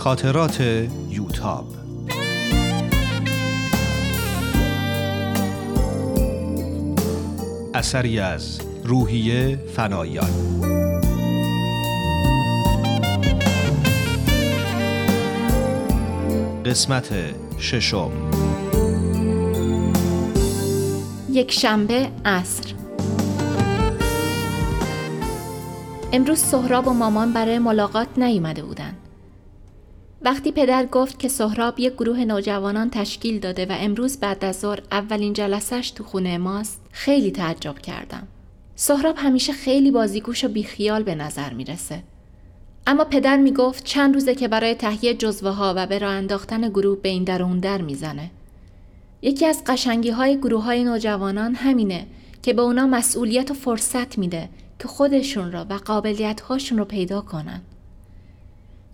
خاطرات یوتاب. اثری از روحیه فنایان. قسمت ششم. یک شنبه عصر. امروز سهراب و مامان برای ملاقات نیومده بودن. وقتی پدر گفت که سهراب یک گروه نوجوانان تشکیل داده و امروز بعد از ظهر اولین جلسش تو خونه ماست خیلی تعجب کردم. سهراب همیشه خیلی بازیگوش و بیخیال به نظر می‌رسه. اما پدر می‌گفت چند روزه که برای تهیه جزوه ها و به راه انداختن گروه به این در و اون در می‌زنه. یکی از قشنگی های گروه های نوجوانان همینه که به اونا مسئولیت و فرصت میده که خودشون را و قابلیت هاشون رو پیدا کنن.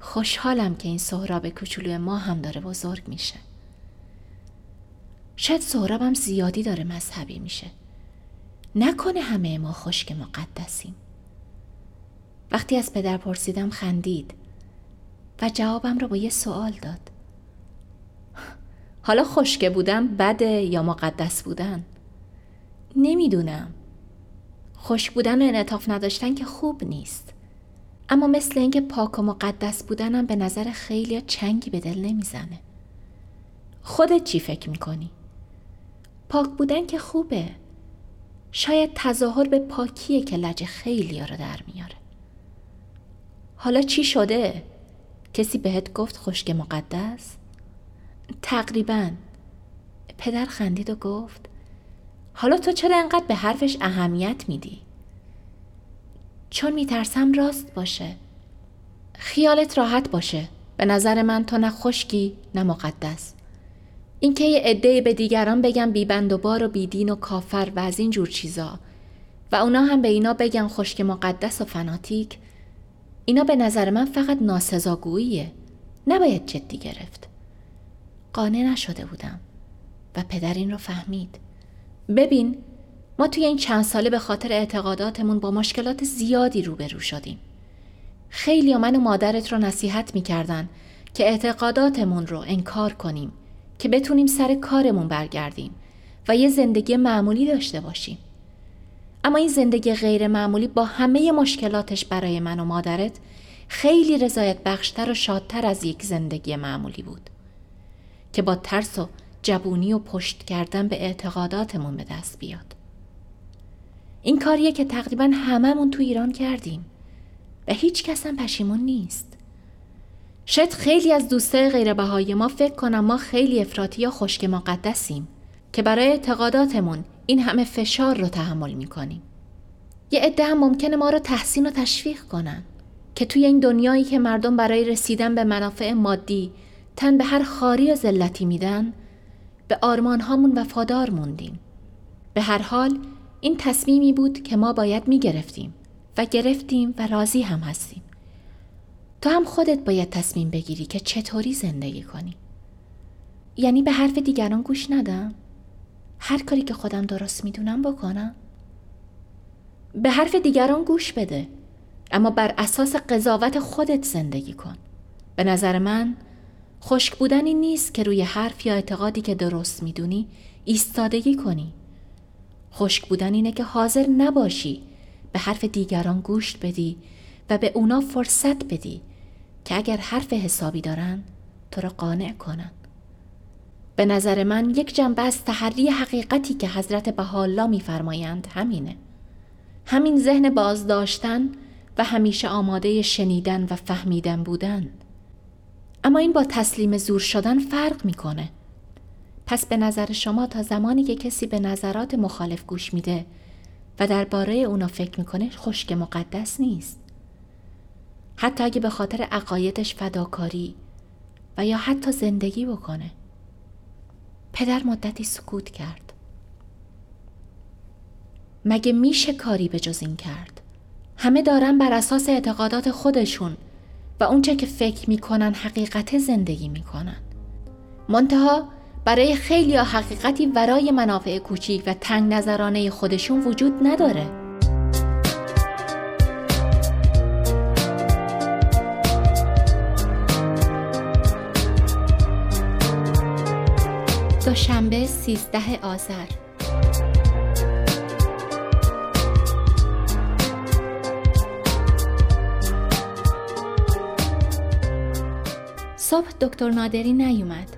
خوشحالم که این سهراب کوچولوی ما هم داره بزرگ میشه. شاید سهرابم زیادی داره مذهبی میشه. نکنه همه ما خشک مقدسیم. وقتی از پدر پرسیدم خندید و جوابم رو با یه سوال داد. حالا خشکه بودن بده یا مقدس بودن؟ نمی‌دونم. خوش بودن و انعطاف نداشتن که خوب نیست. اما مثل اینکه پاک و مقدس بودنم به نظر خیلی چنگی به دل نمی‌زنه. خودت چی فکر می‌کنی؟ پاک بودن که خوبه. شاید تظاهر به پاکیه که لج خیلی رو در میاره. حالا چی شده؟ کسی بهت گفت خشک مقدس؟ تقریبا پدر خندید و گفت حالا تو چرا انقدر به حرفش اهمیت میدی؟ چون میترسم راست باشه. خیالت راحت باشه. به نظر من تو نه خشکی نه مقدس. اینکه یه عده به دیگران بگم بیبند و بار و بیدین و کافر و از این جور چیزا. و اونا هم به اینا بگن خشک مقدس و فناتیک. اینا به نظر من فقط ناسزاگوییه. نباید جدی گرفت. قانع نشده بودم. و پدر این رو فهمید. ببین ما توی این چند ساله به خاطر اعتقاداتمون با مشکلات زیادی روبرو شدیم. خیلی من و مادرت رو نصیحت می‌کردن که اعتقاداتمون رو انکار کنیم که بتونیم سر کارمون برگردیم و یه زندگی معمولی داشته باشیم. اما این زندگی غیر معمولی با همه مشکلاتش برای من و مادرت خیلی رضایت بخشتر و شادتر از یک زندگی معمولی بود که با ترس و جبونی و پشت کردن به اعتقاداتمون به دست بیاد. این کاریه که تقریبا هممون تو ایران کردیم و هیچ کس هم پشیمون نیست. شاید خیلی از دوستای غیربهایی ما فکر کنم ما خیلی افراطی یا خشک مقدسیم که برای اعتقاداتمون این همه فشار رو تحمل می‌کنیم. یه عده هم ممکنه ما رو تحسین و تشویق کنن که توی این دنیایی که مردم برای رسیدن به منافع مادی تن به هر خاری و ذلتی میدن به آرمان هامون وفادار موندیم. به هر حال این تصمیمی بود که ما باید می گرفتیم و گرفتیم و راضی هم هستیم. تو هم خودت باید تصمیم بگیری که چطوری زندگی کنی. یعنی به حرف دیگران گوش ندم؟ هر کاری که خودم درست می‌دونم بکنم؟ به حرف دیگران گوش بده اما بر اساس قضاوت خودت زندگی کن. به نظر من خشک بودنی نیست که روی حرف یا اعتقادی که درست می‌دونی ایستادگی کنی. خشک بودن اینه که حاضر نباشی به حرف دیگران گوش بدی و به اونا فرصت بدی که اگر حرف حسابی دارن تو را قانع کنن. به نظر من یک جنبه از تحری حقیقتی که حضرت بهاءالله میفرمایند همینه. همین ذهن بازداشتن و همیشه آماده شنیدن و فهمیدن بودن. اما این با تسلیم زور شدن فرق می‌کنه. پس به نظر شما تا زمانی که کسی به نظرات مخالف گوش میده و درباره اونا فکر می‌کنه خشک مقدس نیست. حتی اگه به خاطر عقایدش فداکاری و یا حتی زندگی بکنه. پدر مدتی سکوت کرد. مگه میشه کاری به جز این کرد؟ همه دارن بر اساس اعتقادات خودشون و اونچه که فکر می‌کنن حقیقت زندگی می‌کنن. منتها برای خیلی ها حقیقتی ورای منافع کوچیک و تنگ نظرانه خودشون وجود نداره. دوشنبه 13 آذر. صبح دکتر نادری نیومد.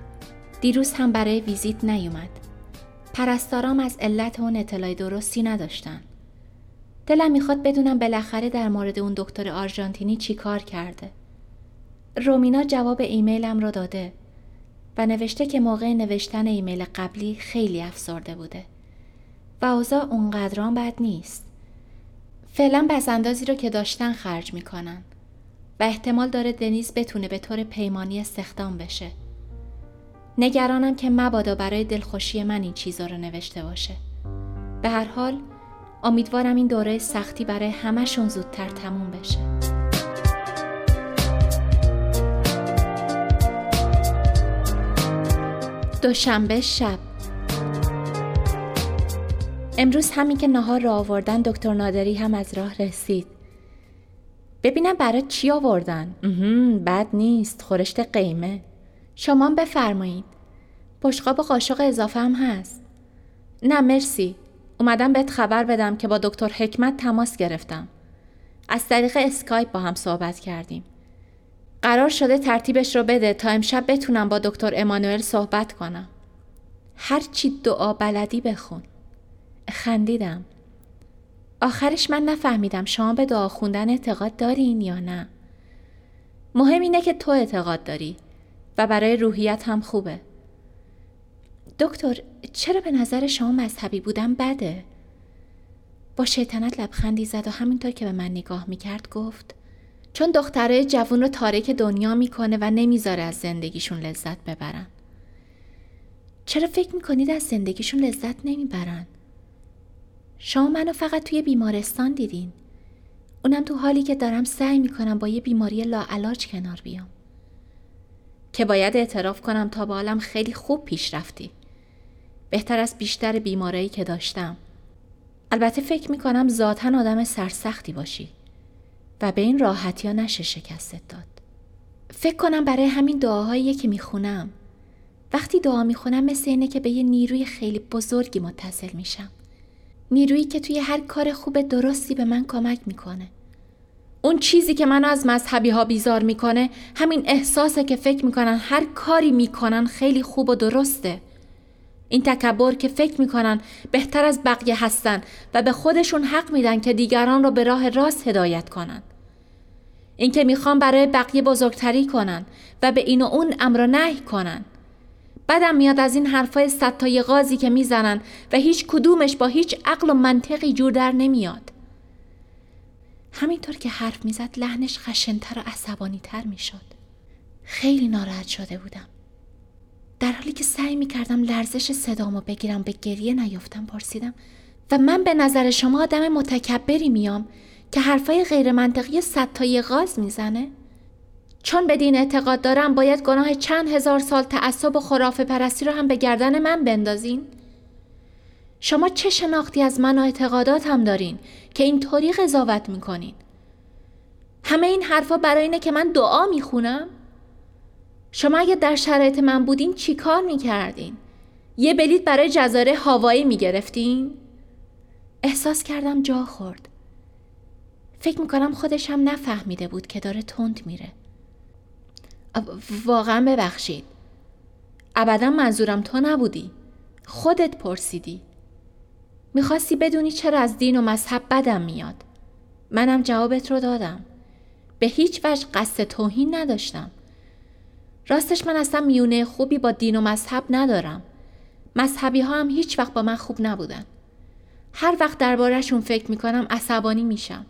دیروز هم برای ویزیت نیومد. پرستارام از علت اون اطلاع درستی نداشتن. دلم می‌خواد بدونم بالاخره در مورد اون دکتر آرژانتینی چی کار کرده. رومینا جواب ایمیلم رو داده و نوشته که موقع نوشتن ایمیل قبلی خیلی افسرده بوده و اوضاع اونقدران بد نیست. فعلا اندازی رو که داشتن خرج می‌کنن و احتمال داره دنیز بتونه به طور پیمانی استخدام بشه. نگرانم که مبادا برای دلخوشی من این چیزا رو نوشته باشه. به هر حال امیدوارم این دوره سختی برای همهشون زودتر تموم بشه. دوشنبه شب امروز همین که نهار را آوردن دکتر نادری هم از راه رسید ببینم برای چی آوردن بد نیست خورشت قیمه شما بفرمایید. بشقاب و قاشق اضافه هم هست. نه مرسی. اومدم بهت خبر بدم که با دکتر حکمت تماس گرفتم. از طریق اسکایپ با هم صحبت کردیم. قرار شده ترتیبش رو بده تا امشب بتونم با دکتر امانوئل صحبت کنم. هرچی دعا بلدی بخون. خندیدم. آخرش من نفهمیدم شما به دعا خوندن اعتقاد دارین یا نه. مهم اینه که تو اعتقاد داری. و برای روحیت هم خوبه دکتر چرا به نظر شما مذهبی بودن بده؟ با شیطنت لبخندی زد و همینطور که به من نگاه می‌کرد گفت چون دختره جوون رو تارک دنیا می‌کنه و نمی‌ذاره از زندگیشون لذت ببرن. چرا فکر می‌کنید از زندگیشون لذت نمی‌برن؟ شما منو فقط توی بیمارستان دیدین. اونم تو حالی که دارم سعی می‌کنم با یه بیماری لاعلاج کنار بیام. که باید اعتراف کنم تا با خیلی خوب پیش رفتی. بهتر از بیشتر بیماری که داشتم. البته فکر می‌کنم ذاتا آدم سرسختی باشی. و به این راحتی ها نشه شکستت داد. فکر کنم برای همین دعاهایی که می‌خونم وقتی دعا می‌خونم مثل اینه که به یه نیروی خیلی بزرگی متصل میشم. نیرویی که توی هر کار خوب درستی به من کمک می‌کنه. اون چیزی که منو از مذهبی ها بیزار می‌کنه همین احساسه که فکر می‌کنن هر کاری می‌کنن خیلی خوب و درسته. این تکبر که فکر می‌کنن بهتر از بقیه هستن و به خودشون حق میدن که دیگران رو به راه راست هدایت کنن. اینکه می‌خوان برای بقیه بزرگتری کنن و به این و اون امر نهی کنن. بدم میاد از این حرفای ستای غازی که می‌زنن و هیچ کدومش با هیچ عقل و منطقی جور در نمیاد. همینطور که حرف می‌زد لحنش خشنتر و عصبانی تر می‌شد. خیلی ناراحت شده بودم. در حالی که سعی می کردم لرزش صدامو بگیرم به گریه نیافتم پرسیدم و من به نظر شما آدم متکبری میام که حرفای غیر منطقی ستای غاز می‌زنه؟ چون به دین اعتقاد دارم باید گناه چند هزار سال تعصب و خرافه پرستی رو هم به گردن من بندازین؟ شما چه شناختی از من و اعتقاداتم دارین که اینطوری قضاوت می‌کنین؟ همه این حرفا برای اینه که من دعا می‌خونم؟ شما اگه در شرایط من بودین چی کار می‌کردین؟ یه بلیت برای جزاره هاوایی می‌گرفتین؟ احساس کردم جا خورد. فکر می‌کنم خودش هم نفهمیده بود که داره تند میره. واقعا ببخشید. ابدا منظورم تو نبودی. خودت پرسیدی. می‌خواستی بدونی چرا از دین و مذهب بدم میاد. منم جوابت رو دادم. به هیچ وجه قصد توهین نداشتم. راستش من اصلا میونه خوبی با دین و مذهب ندارم. مذهبی ها هم هیچ وقت با من خوب نبودن. هر وقت دربارهشون فکر می‌کنم عصبانی میشم.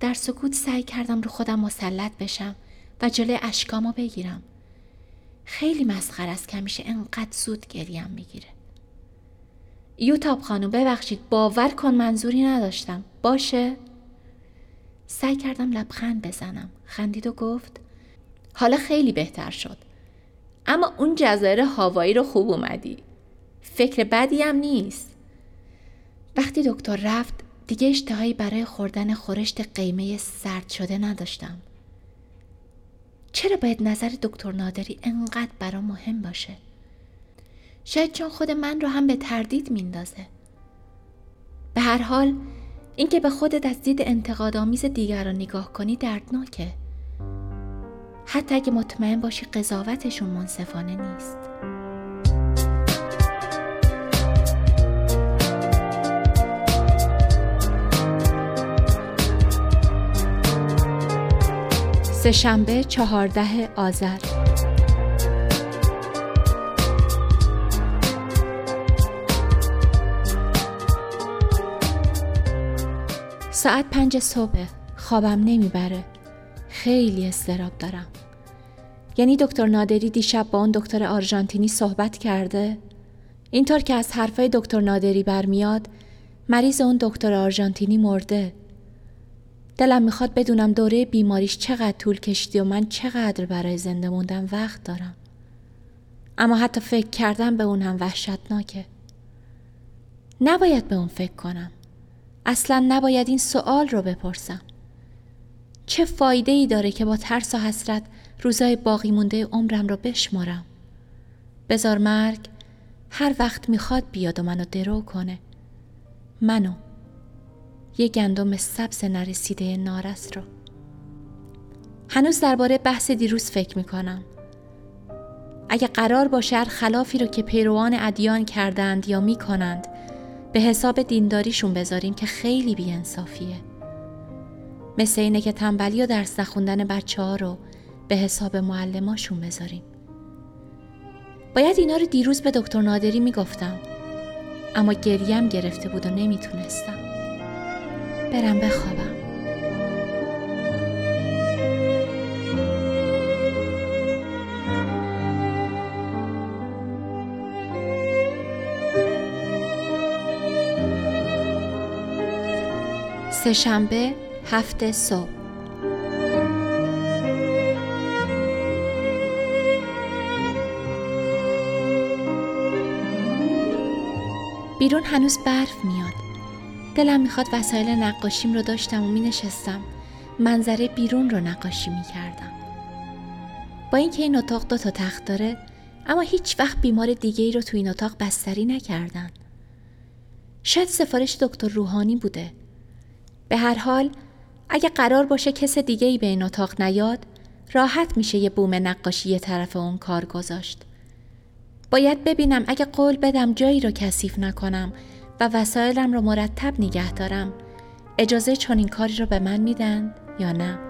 در سکوت سعی کردم رو خودم مسلط بشم و جلوی اشکامو بگیرم. خیلی مسخر است که همیشه انقدر زود گریم می‌گیره. یوتاب خانم ببخشید باور کن منظوری نداشتم. باشه؟ سعی کردم لبخند بزنم. خندید و گفت حالا خیلی بهتر شد. اما اون جزایر هاوایی رو خوب اومدی. فکر بدی هم نیست. وقتی دکتر رفت دیگه اشتهایی برای خوردن خورشت قیمه سرد شده نداشتم. چرا باید نظر دکتر نادری انقدر برا مهم باشه؟ شاید چون خود من رو هم به تردید میندازه. به هر حال اینکه به خودت از دید انتقادآمیز دیگران نگاه کنی دردناکه. حتی اگه مطمئن باشی قضاوتشون منصفانه نیست. سهشنبه چهارده آذر. ساعت پنج صبح. خوابم نمی‌بره. خیلی استراب دارم. یعنی دکتر نادری دیشب با اون دکتر آرژانتینی صحبت کرده؟ اینطور که از حرفای دکتر نادری برمیاد مریض اون دکتر آرژانتینی مرده. دلم می‌خواد بدونم دوره بیماریش چقدر طول کشیدی و من چقدر برای زنده موندن وقت دارم. اما حتی فکر کردم به اون هم وحشتناکه. نباید به اون فکر کنم. اصلا نباید این سوال رو بپرسم. چه فایده ای داره که با ترس و حسرت روزای باقی مونده عمرم رو بشمارم؟ بزار مرگ هر وقت می‌خواد بیاد و منو درو کنه. منو یه گندم سبز نرسیده نارس رو. هنوز درباره بحث دیروز فکر می‌کنم. اگه قرار باشه هر خلافی رو که پیروان ادیان کردند یا می‌کنند به حساب دینداریشون بذاریم که خیلی بیانصافیه. مثل اینه که تنبلی و درس نخوندن بچه ها رو به حساب معلماشون بذاریم. باید اینا رو دیروز به دکتر نادری می‌گفتم. اما گریم گرفته بود و نمی‌تونستم. برم بخوابم. سهشنبه هفته صبح بیرون هنوز برف میاد دلم می‌خواد وسایل نقاشیم رو داشتم و می نشستم منظره بیرون رو نقاشی می کردم. با اینکه این اتاق دو تا تخت داره اما هیچ وقت بیمار دیگه ای رو تو این اتاق بستری نکردن. شاید سفارش دکتر روحانی بوده. به هر حال اگه قرار باشه کس دیگه ای به این اتاق نیاد راحت میشه یه بوم نقاشی یه طرف اون کار گذاشت. باید ببینم اگه قول بدم جایی رو کثیف نکنم و وسایلم رو مرتب نگه دارم اجازه چنین کاری رو به من میدن یا نه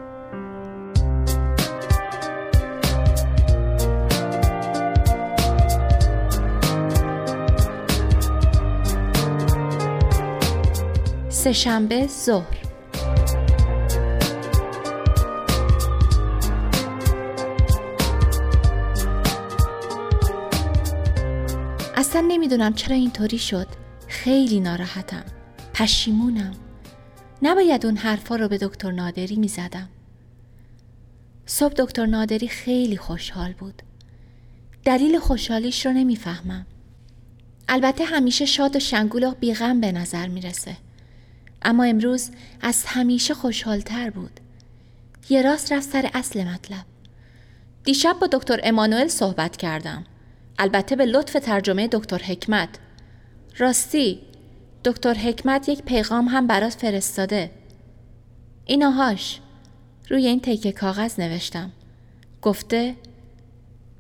سهشنبه ظهر. اصلا نمی‌دونم چرا اینطوری شد. خیلی ناراحتم. پشیمونم. نباید اون حرفا رو به دکتر نادری می زدم. صبح دکتر نادری خیلی خوشحال بود. دلیل خوشحالیش رو نمی‌فهمم. البته همیشه شاد و شنگول و بیغم به نظر می‌رسه. اما امروز از همیشه خوشحالتر بود. یه راست رفت سر اصل مطلب. دیشب با دکتر امانوئل صحبت کردم. البته به لطف ترجمه دکتر حکمت. راستی دکتر حکمت یک پیغام هم برات فرستاده. ایناهاش روی این تیکه کاغذ نوشتم. گفته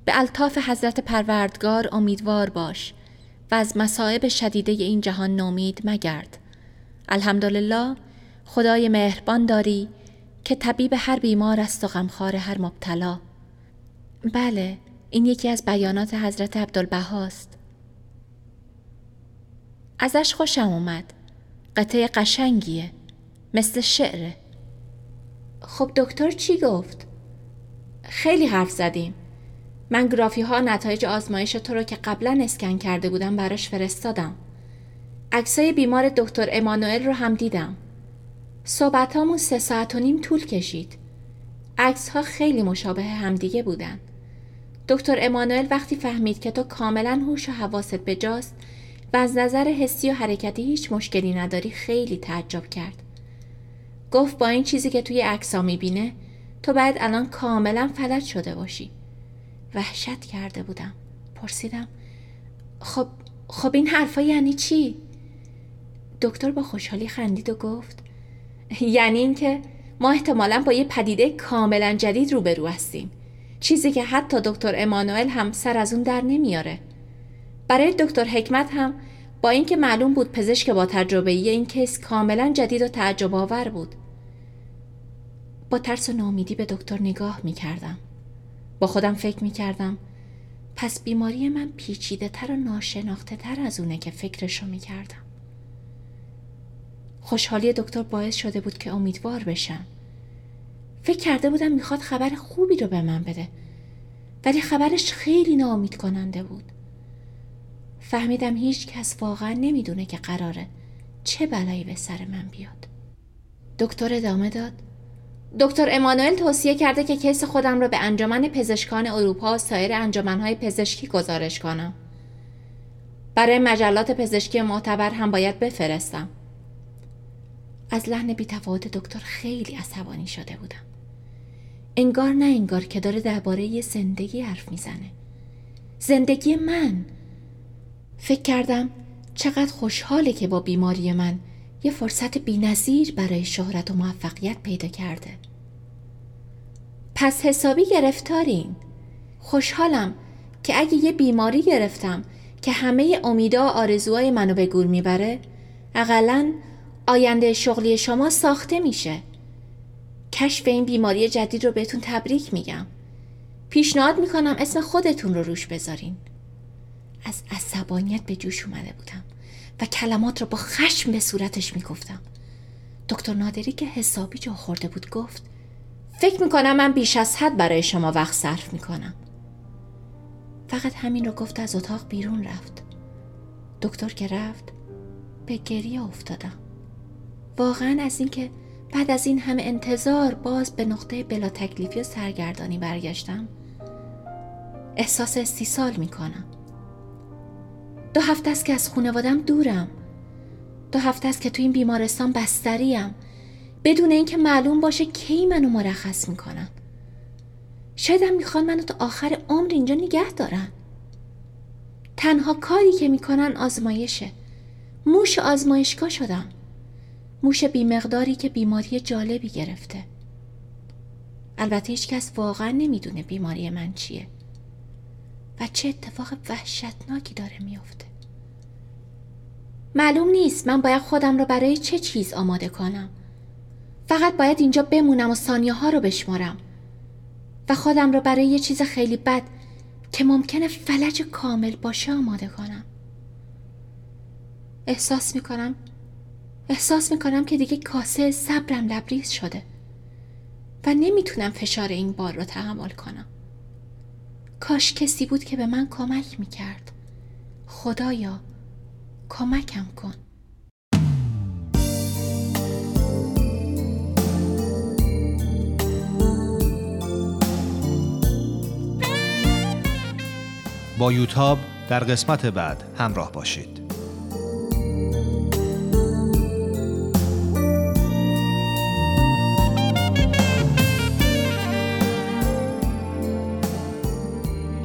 به الطاف حضرت پروردگار امیدوار باش و از مصائب شدیده این جهان نومید مگرد. الحمدلله خدای مهربان داری که طبیب هر بیمار است و غمخوار هر مبتلا. بله این یکی از بیانات حضرت عبدالبهاست ازش خوشم اومد. قطعه قشنگیه مثل شعره خب دکتر چی گفت؟ خیلی حرف زدیم. من گرافی ها نتایج آزمایش تو رو که قبلا اسکن کرده بودم براش فرستادم. عکسای بیمار دکتر امانوئل رو هم دیدم صحبتامون سه ساعت و نیم طول کشید عکس ها خیلی مشابه همدیگه بودن دکتر امانوئل وقتی فهمید که تو کاملا هوش و حواست بجاست و از نظر حسی و حرکتی هیچ مشکلی نداری خیلی تعجب کرد. گفت با این چیزی که توی عکسا می‌بینه تو باید الان کاملا فلج شده باشی. وحشت کرده بودم. پرسیدم خب خب این حرفا یعنی چی؟ دکتر با خوشحالی خندید و گفت یعنی اینکه ما احتمالا با یه پدیده کاملا جدید روبرو هستیم چیزی که حتی دکتر امانوئل هم سر از اون در نمیاره برای دکتر حکمت هم با اینکه معلوم بود پزشک با تجربه این کیس کاملا جدید و تعجب آور بود با ترس و نامیدی به دکتر نگاه می کردم. با خودم فکر می کردم پس بیماری من پیچیده تر و ناشناخته تر از اونه که فکرشو می کردم. خوشحالی دکتر باعث شده بود که امیدوار بشم. فکر کرده بودم می‌خواد خبر خوبی رو به من بده ولی خبرش خیلی ناامید کننده بود. فهمیدم هیچ کس واقعا نمی‌دونه که قراره چه بلایی به سر من بیاد. دکتر ادامه داد دکتر امانوئل توصیه کرده که کیس خودم را به انجمن پزشکان اروپا و سایر انجمنهای پزشکی گزارش کنم. برای مجلات پزشکی معتبر هم باید بفرستم. از لحن بیتفاوت دکتر خیلی عصبانی شده بودم. انگار نه انگار که داره درباره یه زندگی حرف می‌زنه. زندگی من. فکر کردم چقدر خوشحاله که با بیماری من یه فرصت بینظیر برای شهرت و موفقیت پیدا کرده پس حسابی گرفتارین خوشحالم که اگه یه بیماری گرفتم که همه امیدا و آرزوهای منو به گور می‌بره اقلا آینده شغلی شما ساخته میشه. کشف این بیماری جدید رو بهتون تبریک میگم. پیشنهاد می‌کنم اسم خودتون رو روش بذارین. از عصبانیت به جوش اومده بودم و کلمات را با خشم به صورتش می‌گفتم. دکتر نادری که حسابی جا خورده بود گفت فکر می‌کنم من بیش از حد برای شما وقت صرف می‌کنم. فقط همین رو گفت از اتاق بیرون رفت. دکتر که رفت به گریه افتادم. واقعا از اینکه بعد از این همه انتظار باز به نقطه بلا تکلیفی و سرگردانی برگشتم احساس استیصال می‌کنم. دو هفته است که از خانوادم دورم. دو هفته است که تو این بیمارستان بستریم. بدون اینکه معلوم باشه کی منو مرخص می‌کنن. شاید هم می‌خوان منو تا آخر عمر اینجا نگه دارن. تنها کاری که می‌کنن آزمایشه. موش آزمایشگاه شدم. موش بیمقداری که بیماری جالبی گرفته. البته هیچ کس واقعا نمی‌دونه بیماری من چیه. و چه اتفاق وحشتناکی داره میافته. معلوم نیست من باید خودم رو برای چه چیز آماده کنم. فقط باید اینجا بمونم و ثانیه ها رو بشمارم. و خودم رو برای یه چیز خیلی بد که ممکنه فلج کامل باشه آماده کنم. احساس می‌کنم احساس می‌کنم که دیگه کاسه صبرم لبریز شده و نمی‌تونم فشار این بار رو تحمل کنم. کاش کسی بود که به من کمک می‌کرد. خدایا کمکم کن. با یوتاب در قسمت بعد همراه باشید.